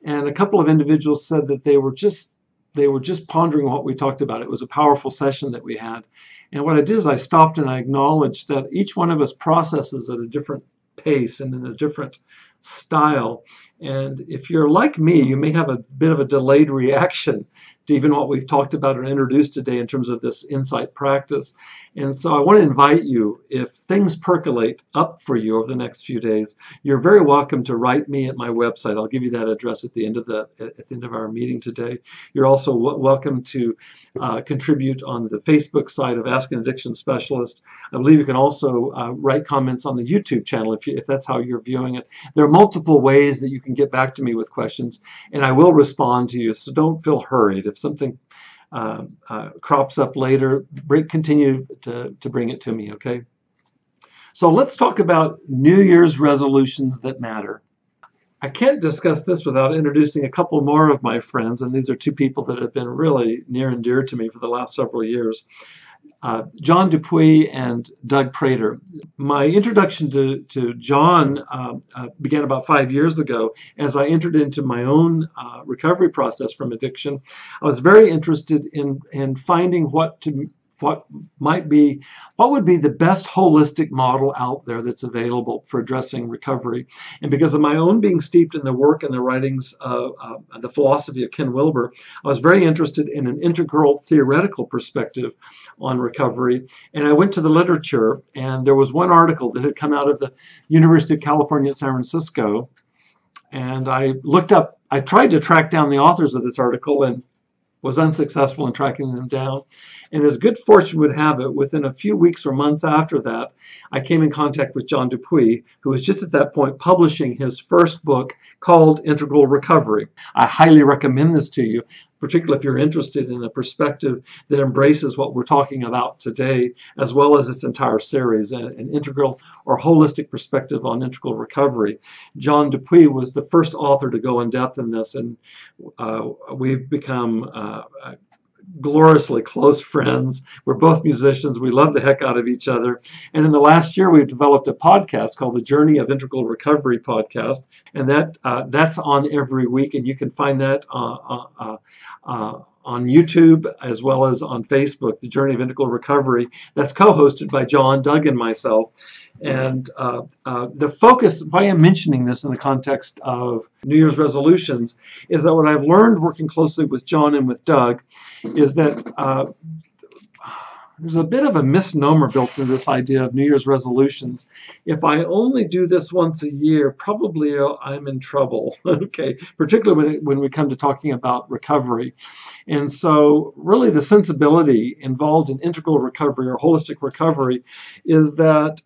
and a couple of individuals said that they were just they were just pondering what we talked about. It was a powerful session that we had. And what I did is I stopped and I acknowledged that each one of us processes at a different pace and in a different style. And if you're like me, you may have a bit of a delayed reaction to even what we've talked about and introduced today in terms of this insight practice. And so I want to invite you, if things percolate up for you over the next few days, you're very welcome to write me at my website. I'll give you that address at the end of the at the end of our meeting today. You're also welcome to uh, contribute on the Facebook side of Ask an Addiction Specialist. I believe you can also uh, write comments on the YouTube channel if, you, if that's how you're viewing it. There are multiple ways that you can get back to me with questions, and I will respond to you, so don't feel hurried. If something uh, uh, crops up later, bring, continue to, to bring it to me, okay? So let's talk about New Year's resolutions that matter. I can't discuss this without introducing a couple more of my friends, and these are two people that have been really near and dear to me for the last several years. Uh, John Dupuy and Doug Prater. My introduction to, to John uh, uh, began about five years ago as I entered into my own uh, recovery process from addiction. I was very interested in, in finding what to what might be what would be the best holistic model out there that's available for addressing recovery? And because of my own being steeped in the work and the writings of uh, the philosophy of ken wilber i was very interested in an integral theoretical perspective on recovery. And i went to the literature and there was one article that had come out of the university of california at san francisco. And i looked up i tried to track down the authors of this article and was unsuccessful in tracking them down. And as good fortune would have it, within a few weeks or months after that, I came in contact with John Dupuy, who was just at that point publishing his first book called Integral Recovery. I highly recommend this to you particularly if you're interested in a perspective that embraces what we're talking about today, as well as its entire series, an, integral or holistic perspective on integral recovery. John Dupuy was the first author to go in depth in this, and uh, we've become uh, gloriously close friends. We're both musicians. We love the heck out of each other. And in the last year, we've developed a podcast called the Journey of Integral Recovery podcast, and that uh, that's on every week, and you can find that uh, uh, uh, uh on YouTube as well as on Facebook, The Journey of Integral Recovery. That's co-hosted by John, Doug, and myself. And uh, uh, the focus, why I'm mentioning this in the context of New Year's resolutions, is that what I've learned working closely with John and with Doug is that uh, there's a bit of a misnomer built into this idea of New Year's resolutions. If I only do this once a year, probably uh, I'm in trouble, okay, particularly when, when we come to talking about recovery. And so, really, the sensibility involved in integral recovery or holistic recovery is that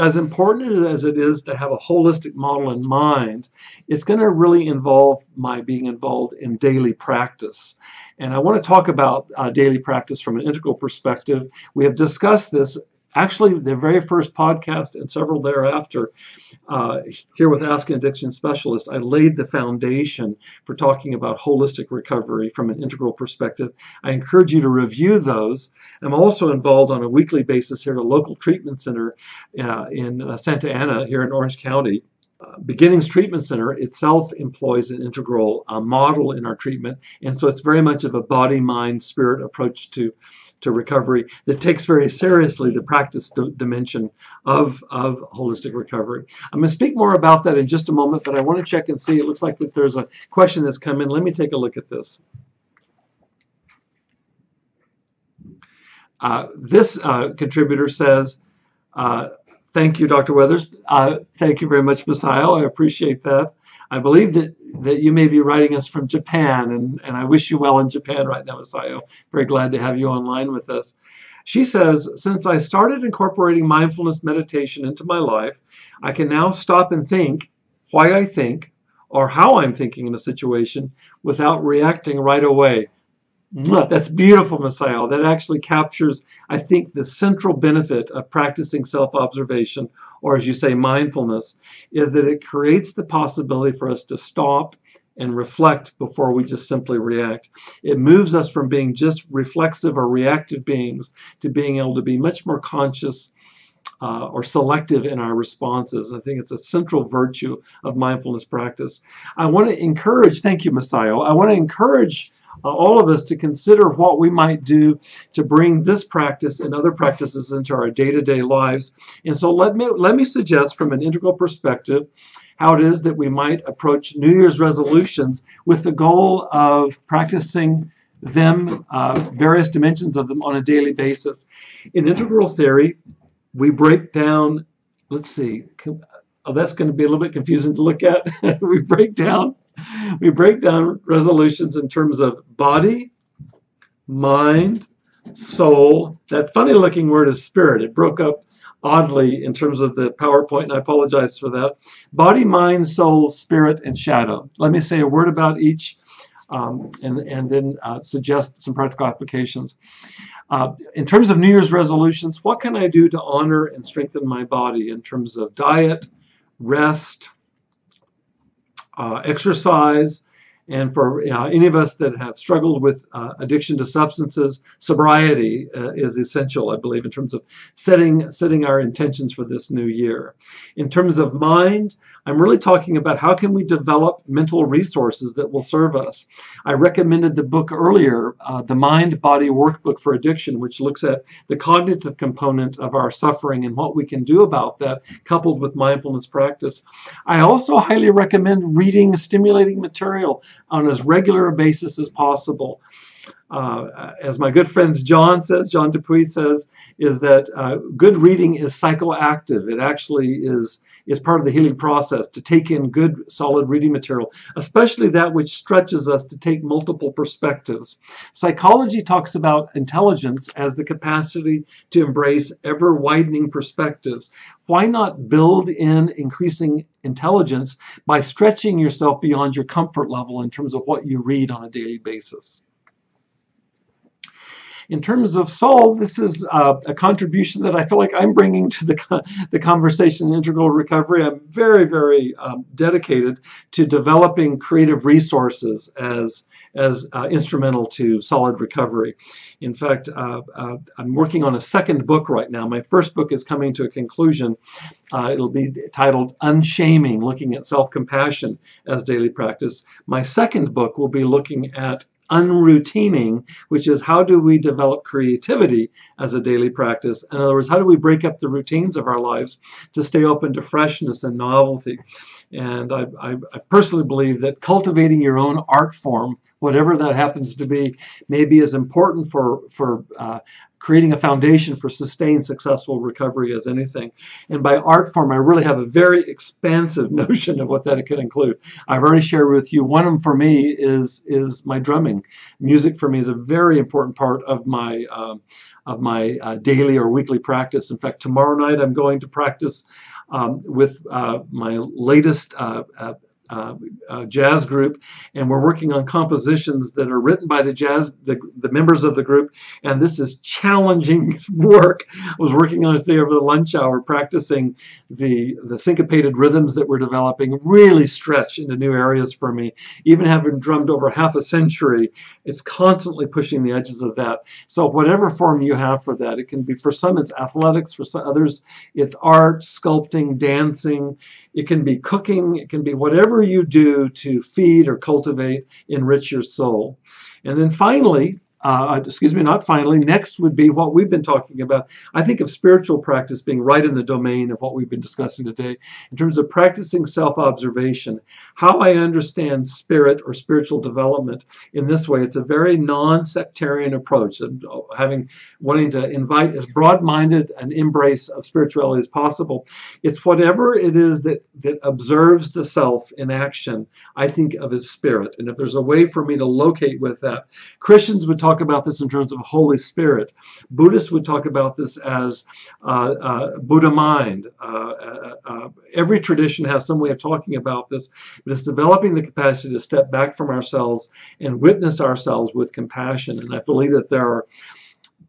as important as it is to have a holistic model in mind, it's going to really involve my being involved in daily practice. And I want to talk about uh, daily practice from an integral perspective. We have discussed this actually the very first podcast and several thereafter uh, here with ask an addiction specialist i laid the foundation for talking about holistic recovery from an integral perspective. I encourage you to review those. I'm also involved on a weekly basis here at a local treatment center uh, in uh, santa ana here in orange county uh, Beginnings Treatment Center itself employs an integral uh, model in our treatment, and so it's very much of a body, mind, spirit approach to to recovery that takes very seriously the practice dimension of, of holistic recovery. I'm going to speak more about that in just a moment, but I want to check and see. It looks like that there's a question that's come in. Let me take a look at this. Uh, this uh, contributor says, uh, thank you, Dr. Weathers. Uh, thank you very much, Masayo. I appreciate that. I believe that, that you may be writing us from Japan, and, and I wish you well in Japan right now, Masayo. Very glad to have you online with us. She says, Since I started incorporating mindfulness meditation into my life, I can now stop and think why I think or how I'm thinking in a situation without reacting right away. That's beautiful, Masayo. That actually captures, I think, the central benefit of practicing self observation, or as you say, mindfulness, is that it creates the possibility for us to stop and reflect before we just simply react. It moves us from being just reflexive or reactive beings to being able to be much more conscious uh, or selective in our responses. And I think it's a central virtue of mindfulness practice. I want to encourage, thank you, Masayo. I want to encourage uh, all of us to consider what we might do to bring this practice and other practices into our day-to-day lives. And so let me let me suggest from an integral perspective how it is that we might approach New Year's resolutions with the goal of practicing them, uh, various dimensions of them on a daily basis. In integral theory, we break down, let's see, oh, that's going to be a little bit confusing to look at. we break down we break down resolutions in terms of body, mind, soul. That funny looking word is spirit. It broke up oddly in terms of the PowerPoint, and I apologize for that. Body, mind, soul, spirit, and shadow. Let me say a word about each um, and, and then uh, suggest some practical applications. Uh, in terms of New Year's resolutions, what can I do to honor and strengthen my body in terms of diet, rest, uh, exercise, and for uh, any of us that have struggled with uh, addiction to substances, sobriety uh, is essential, I believe, in terms of setting, setting our intentions for this new year. In terms of mind, I'm really talking about how can we develop mental resources that will serve us. I recommended the book earlier, uh, The Mind Body Workbook for Addiction, which looks at the cognitive component of our suffering and what we can do about that, coupled with mindfulness practice. I also highly recommend reading stimulating material on as regular a basis as possible. Uh, as my good friend John says, John Dupuy says, is that uh, good reading is psychoactive. It actually is is part of the healing process to take in good, solid reading material, especially that which stretches us to take multiple perspectives. Psychology talks about intelligence as the capacity to embrace ever widening perspectives. Why not build in increasing intelligence by stretching yourself beyond your comfort level in terms of what you read on a daily basis? In terms of soul, this is uh, a contribution that I feel like I'm bringing to the, the conversation in integral recovery. I'm very, very um, dedicated to developing creative resources as as uh, instrumental to solid recovery. In fact, uh, uh, I'm working on a second book right now. My first book is coming to a conclusion. Uh, it'll be titled Unshaming, looking at self-compassion as daily practice. My second book will be looking at unroutining, which is how do we develop creativity as a daily practice? In other words, how do we break up the routines of our lives to stay open to freshness and novelty? And I, I, I personally believe that cultivating your own art form, whatever that happens to be, may be as important for, for uh, creating a foundation for sustained successful recovery as anything. And by art form, I really have a very expansive notion of what that could include. I've already shared with you, one of them for me is, is my drumming. Music for me is a very important part of my, uh, of my uh, daily or weekly practice. In fact, tomorrow night I'm going to practice um, with uh, my latest uh, uh, uh, jazz group, and we're working on compositions that are written by the jazz, the, the members of the group, and this is challenging work. I was working on it today over the lunch hour, practicing the, the syncopated rhythms that we're developing, really stretch into new areas for me. Even having drummed over half a century, it's constantly pushing the edges of that. So whatever form you have for that, it can be, for some it's athletics, for some others it's art, sculpting, dancing, it can be cooking, it can be whatever you do to feed or cultivate, enrich your soul. And then finally, uh, excuse me, not finally, next would be what we've been talking about. I think of spiritual practice being right in the domain of what we've been discussing today in terms of practicing self observation. How I understand spirit or spiritual development in this way, it's a very non sectarian approach, and uh, having wanting to invite as broad minded an embrace of spirituality as possible. It's whatever it is that, that observes the self in action, I think of as spirit. And if there's a way for me to locate with that, Christians would talk talk about this in terms of Holy Spirit. Buddhists would talk about this as uh, uh, Buddha mind. Uh, uh, uh, every tradition has some way of talking about this, but it's developing the capacity to step back from ourselves and witness ourselves with compassion. And I believe that there are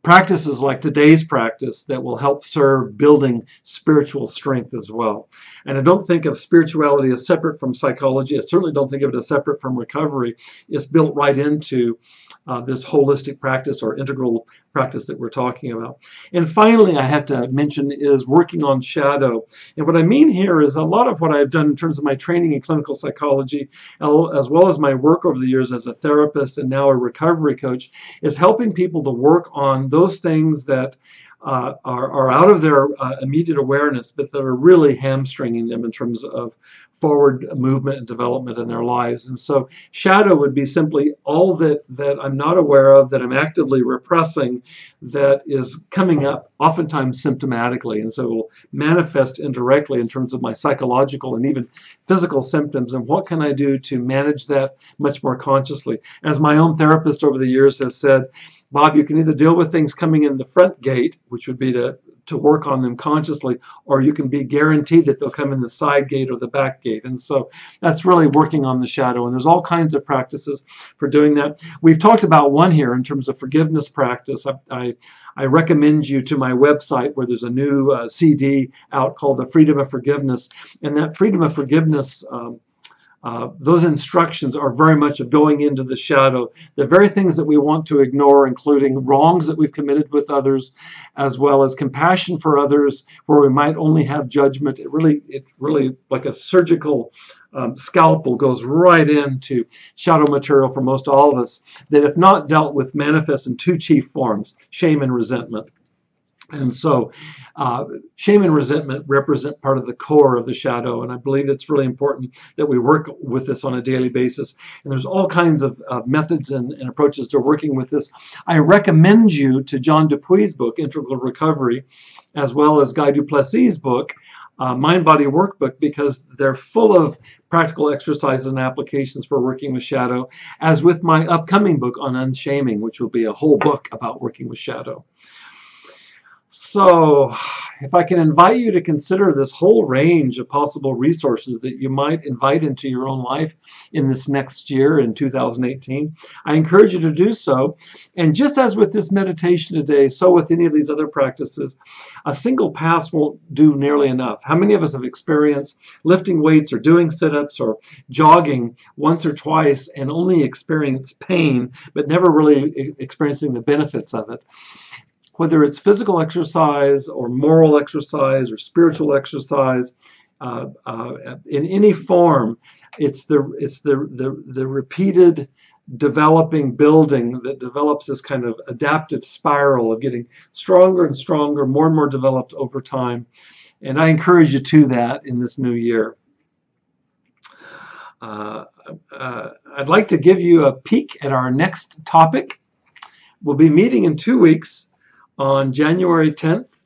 practices like today's practice that will help serve building spiritual strength as well. And I don't think of spirituality as separate from psychology. I certainly don't think of it as separate from recovery. It's built right into uh, this holistic practice or integral practice that we're talking about. And finally, I have to mention is working on shadow. And what I mean here is a lot of what I've done in terms of my training in clinical psychology, as well as my work over the years as a therapist and now a recovery coach, is helping people to work on those things that uh, are, are out of their uh, immediate awareness, but that are really hamstringing them in terms of forward movement and development in their lives. And so shadow would be simply all that, that I'm not aware of, that I'm actively repressing, that is coming up oftentimes symptomatically. And so it will manifest indirectly in terms of my psychological and even physical symptoms. And what can I do to manage that much more consciously? As my own therapist over the years has said, Bob, you can either deal with things coming in the front gate, which would be to, to work on them consciously, or you can be guaranteed that they'll come in the side gate or the back gate. And so that's really working on the shadow. And there's all kinds of practices for doing that. We've talked about one here in terms of forgiveness practice. I, I, I recommend you to my website where there's a new uh, CD out called The Freedom of Forgiveness. And that Freedom of Forgiveness um, uh, those instructions are very much of going into the shadow. The very things that we want to ignore, including wrongs that we've committed with others, as well as compassion for others, where we might only have judgment. It really, it really like a surgical um, scalpel goes right into shadow material for most all of us that, if not dealt with, manifests in two chief forms: shame and resentment. And so uh, shame and resentment represent part of the core of the shadow, and I believe it's really important that we work with this on a daily basis. And there's all kinds of uh, methods and, and, approaches to working with this. I recommend you to John Dupuy's book, Integral Recovery, as well as Guy du Plessis' book, uh, Mind Body Workbook, because they're full of practical exercises and applications for working with shadow, as with my upcoming book on unshaming, which will be a whole book about working with shadow. So, if I can invite you to consider this whole range of possible resources that you might invite into your own life in this next year in 2018, I encourage you to do so. And just as with this meditation today, so with any of these other practices, a single pass won't do nearly enough. How many of us have experienced lifting weights or doing sit ups or jogging once or twice and only experience pain, but never really experiencing the benefits of it? Whether it's physical exercise or moral exercise or spiritual exercise, uh, uh, in any form, it's the it's the the, the repeated developing building that develops this kind of adaptive spiral of getting stronger and stronger, more and more developed over time. And I encourage you to that in this new year. Uh, uh, I'd like to give you a peek at our next topic. We'll be meeting in two weeks on January 10th,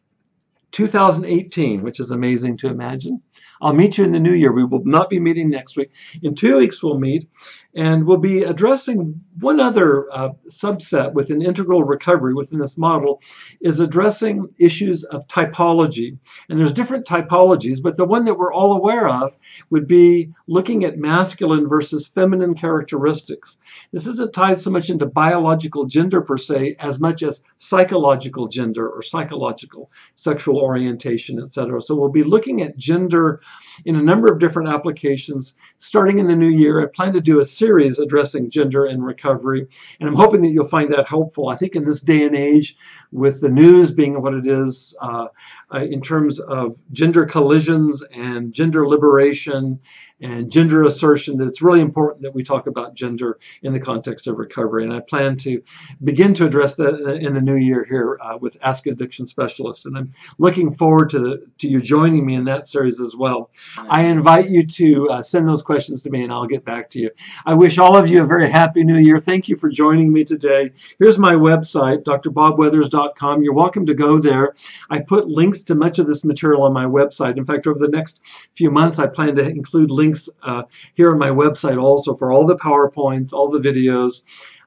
2018, which is amazing to imagine. I'll meet you in the new year. We will not be meeting next week. In two weeks, we'll meet, and we'll be addressing one other uh, subset within integral recovery within this model is addressing issues of typology. And there's different typologies, but the one that we're all aware of would be looking at masculine versus feminine characteristics. This isn't tied so much into biological gender per se as much as psychological gender or psychological sexual orientation, etc. So we'll be looking at gender in a number of different applications starting in the new year. I plan to do a series addressing gender and recovery, and I'm hoping that you'll find that helpful. I think in this day and age, with the news being what it is uh, uh, in terms of gender collisions and gender liberation and gender assertion, that it's really important that we talk about gender in the context of recovery. And I plan to begin to address that in the new year here uh, with Ask Addiction Specialist. And I'm looking forward to, the, to you joining me in that series as well. I invite you to uh, send those questions to me and I'll get back to you. I wish all of you a very happy new year. Thank you for joining me today. Here's my website, drbobweathers.com. You're welcome to go there. I put links to much of this material on my website. In fact, over the next few months, I plan to include links uh, here on my website also for all the PowerPoints, all the videos.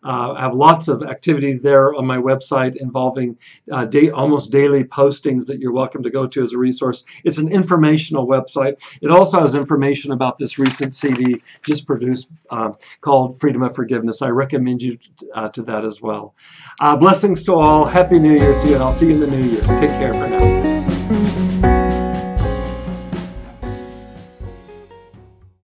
Uh, I have lots of activity there on my website involving uh, day, almost daily postings that you're welcome to go to as a resource. It's an informational website. It also has information about this recent CD just produced uh, called Freedom of Forgiveness. I recommend you uh, to that as well. Uh, blessings to all. Happy New Year to you, and I'll see you in the new year. Take care for now.